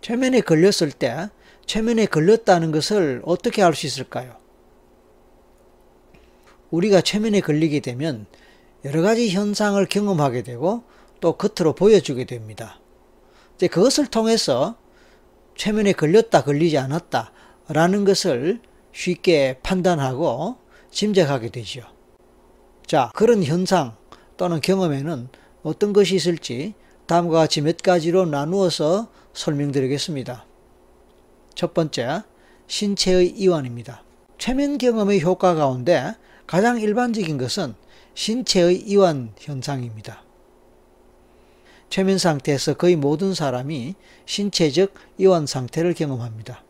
최면에 걸렸을 때 최면에 걸렸다는 것을 어떻게 알 수 있을까요? 우리가 최면에 걸리게 되면 여러 가지 현상을 경험하게 되고 또 겉으로 보여주게 됩니다. 이제 그것을 통해서 최면에 걸렸다 걸리지 않았다 라는 것을 쉽게 판단하고 짐작하게 되죠. 자 그런 현상 또는 경험에는 어떤 것이 있을지 다음과 같이 몇 가지로 나누어서 설명드리겠습니다. 첫 번째, 신체의 이완입니다. 최면 경험의 효과 가운데 가장 일반적인 것은 신체의 이완 현상입니다. 최면 상태에서 거의 모든 사람이 신체적 이완 상태를 경험합니다.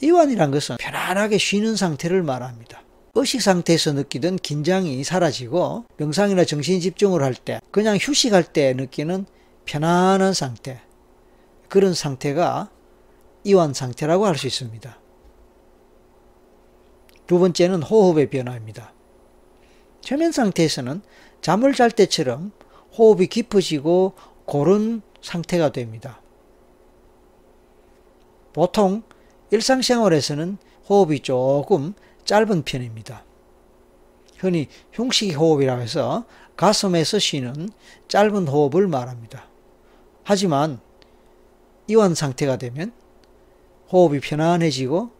이완이란 것은 편안하게 쉬는 상태를 말합니다. 의식 상태에서 느끼던 긴장이 사라지고 명상이나 정신 집중을 할 때, 그냥 휴식할 때 느끼는 편안한 상태, 그런 상태가 이완 상태라고 할 수 있습니다. 두 번째는 호흡의 변화입니다. 최면 상태에서는 잠을 잘 때처럼 호흡이 깊어지고 고른 상태가 됩니다. 보통 일상생활에서는 호흡이 조금 짧은 편입니다. 흔히 흉식 호흡이라고 해서 가슴에서 쉬는 짧은 호흡을 말합니다. 하지만 이완 상태가 되면 호흡이 편안해지고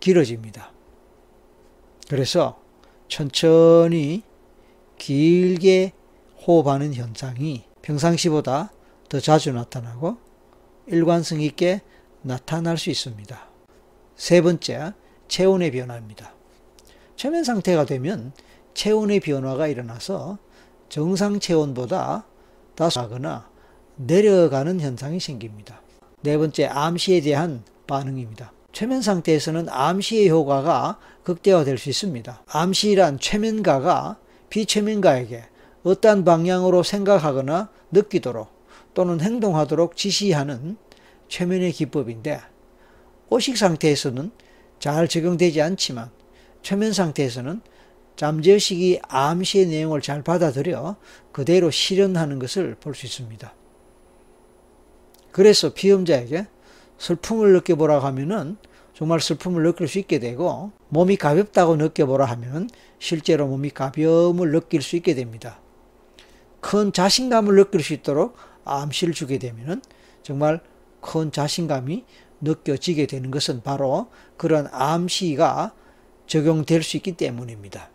길어집니다. 그래서 천천히 길게 호흡하는 현상이 평상시보다 더 자주 나타나고 일관성 있게 나타날 수 있습니다. 세 번째, 체온의 변화입니다. 최면 상태가 되면 체온의 변화가 일어나서 정상 체온보다 다소 하거나 내려가는 현상이 생깁니다. 네 번째, 암시에 대한 반응입니다. 최면 상태에서는 암시의 효과가 극대화될 수 있습니다. 암시란 최면가가 비최면가에게 어떠한 방향으로 생각하거나 느끼도록 또는 행동하도록 지시하는 최면의 기법인데 오식 상태에서는 잘 적용되지 않지만 최면 상태에서는 잠재의식이 암시의 내용을 잘 받아들여 그대로 실현하는 것을 볼 수 있습니다. 그래서 피험자에게 슬픔을 느껴보라 하면은 정말 슬픔을 느낄 수 있게 되고 몸이 가볍다고 느껴보라 하면 실제로 몸이 가벼움을 느낄 수 있게 됩니다. 큰 자신감을 느낄 수 있도록 암시를 주게 되면 정말 큰 자신감이 느껴지게 되는 것은 바로 그런 암시가 적용될 수 있기 때문입니다.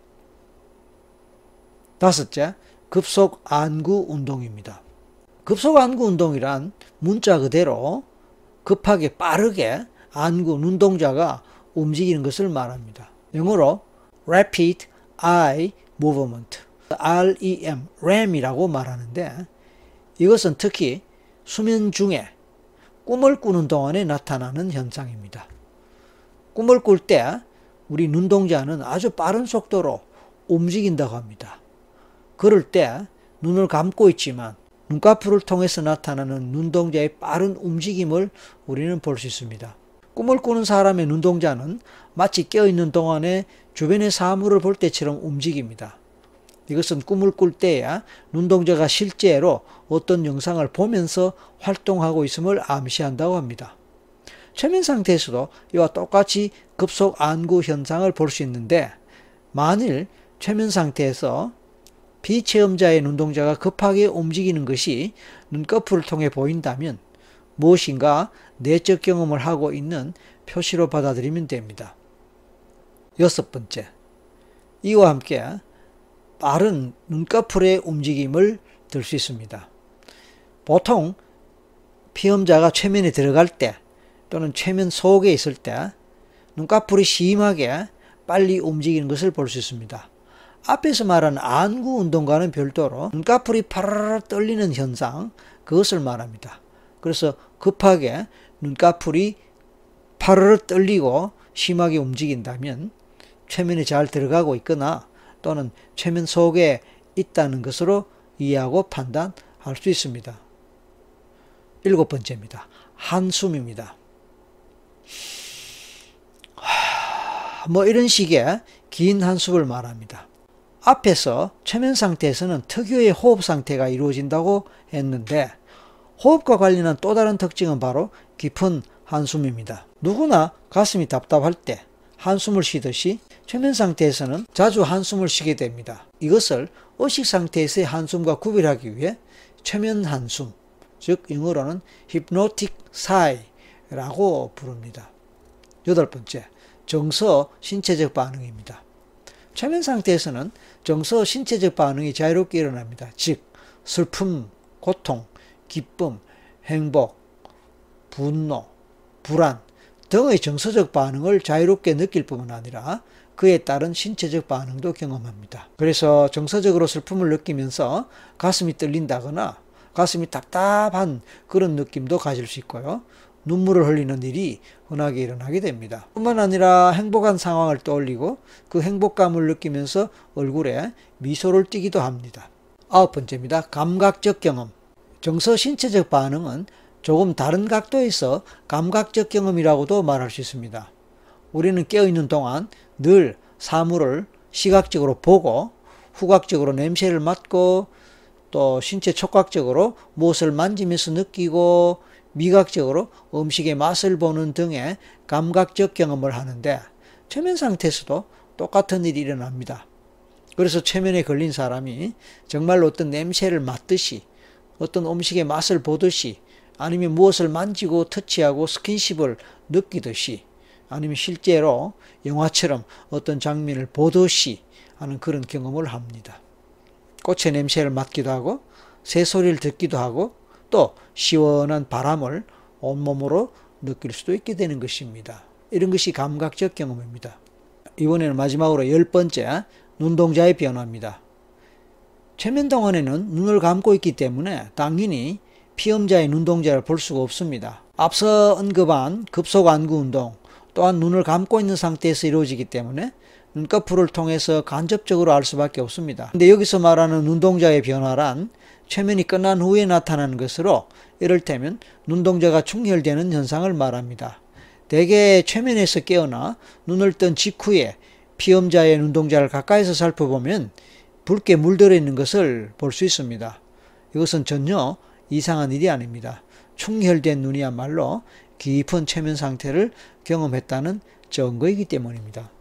다섯째, 급속 안구 운동입니다. 급속 안구 운동이란 문자 그대로 급하게 빠르게 안구 눈동자가 움직이는 것을 말합니다. 영어로 Rapid Eye Movement, REM, REM이라고 말하는데 이것은 특히 수면 중에 꿈을 꾸는 동안에 나타나는 현상입니다. 꿈을 꿀 때 우리 눈동자는 아주 빠른 속도로 움직인다고 합니다. 그럴 때 눈을 감고 있지만 눈꺼풀을 통해서 나타나는 눈동자의 빠른 움직임을 우리는 볼 수 있습니다. 꿈을 꾸는 사람의 눈동자는 마치 깨어있는 동안에 주변의 사물을 볼 때처럼 움직입니다. 이것은 꿈을 꿀 때야 눈동자가 실제로 어떤 영상을 보면서 활동하고 있음을 암시한다고 합니다. 최면 상태에서도 이와 똑같이 급속 안구 현상을 볼 수 있는데 만일 최면 상태에서 비체험자의 눈동자가 급하게 움직이는 것이 눈꺼풀을 통해 보인다면 무엇인가 내적 경험을 하고 있는 표시로 받아들이면 됩니다. 여섯 번째, 이와 함께 빠른 눈꺼풀의 움직임을 들 수 있습니다. 보통 피험자가 최면에 들어갈 때 또는 최면 속에 있을 때 눈꺼풀이 심하게 빨리 움직이는 것을 볼 수 있습니다. 앞에서 말한 안구 운동과는 별도로 눈꺼풀이 파르르 떨리는 현상 그것을 말합니다. 그래서 급하게 눈꺼풀이 파르르 떨리고 심하게 움직인다면 최면에 잘 들어가고 있거나 또는 최면 속에 있다는 것으로 이해하고 판단할 수 있습니다. 일곱 번째입니다. 한숨입니다. 뭐 이런 식의 긴 한숨을 말합니다. 앞에서 최면 상태에서는 특유의 호흡 상태가 이루어진다고 했는데 호흡과 관련한 또 다른 특징은 바로 깊은 한숨입니다. 누구나 가슴이 답답할 때 한숨을 쉬듯이 최면 상태에서는 자주 한숨을 쉬게 됩니다. 이것을 의식 상태에서의 한숨과 구별하기 위해 최면 한숨, 즉 영어로는 hypnotic sigh라고 부릅니다. 여덟 번째, 정서 신체적 반응입니다. 최면 상태에서는 정서 신체적 반응이 자유롭게 일어납니다. 즉 슬픔, 고통, 기쁨, 행복, 분노, 불안 등의 정서적 반응을 자유롭게 느낄 뿐만 아니라 그에 따른 신체적 반응도 경험합니다. 그래서 정서적으로 슬픔을 느끼면서 가슴이 떨린다거나 가슴이 답답한 그런 느낌도 가질 수 있고요. 눈물을 흘리는 일이 흔하게 일어나게 됩니다. 뿐만 아니라 행복한 상황을 떠올리고 그 행복감을 느끼면서 얼굴에 미소를 띠기도 합니다. 아홉 번째입니다. 감각적 경험. 정서 신체적 반응은 조금 다른 각도에서 감각적 경험이라고도 말할 수 있습니다. 우리는 깨어있는 동안 늘 사물을 시각적으로 보고 후각적으로 냄새를 맡고 또 신체 촉각적으로 무엇을 만지면서 느끼고 미각적으로 음식의 맛을 보는 등의 감각적 경험을 하는데 최면 상태에서도 똑같은 일이 일어납니다. 그래서 최면에 걸린 사람이 정말로 어떤 냄새를 맡듯이 어떤 음식의 맛을 보듯이 아니면 무엇을 만지고 터치하고 스킨십을 느끼듯이 아니면 실제로 영화처럼 어떤 장면을 보듯이 하는 그런 경험을 합니다. 꽃의 냄새를 맡기도 하고 새소리를 듣기도 하고 또 시원한 바람을 온몸으로 느낄 수도 있게 되는 것입니다. 이런 것이 감각적 경험입니다. 이번에는 마지막으로 열 번째 눈동자의 변화입니다. 최면 동안에는 눈을 감고 있기 때문에 당연히 피험자의 눈동자를 볼 수가 없습니다. 앞서 언급한 급속 안구 운동 또한 눈을 감고 있는 상태에서 이루어지기 때문에 눈꺼풀을 통해서 간접적으로 알 수밖에 없습니다. 근데 여기서 말하는 눈동자의 변화란 최면이 끝난 후에 나타나는 것으로 이를테면 눈동자가 충혈되는 현상을 말합니다. 대개 최면에서 깨어나 눈을 뜬 직후에 피험자의 눈동자를 가까이서 살펴보면 붉게 물들어 있는 것을 볼 수 있습니다. 이것은 전혀 이상한 일이 아닙니다. 충혈된 눈이야말로 깊은 최면 상태를 경험했다는 증거이기 때문입니다.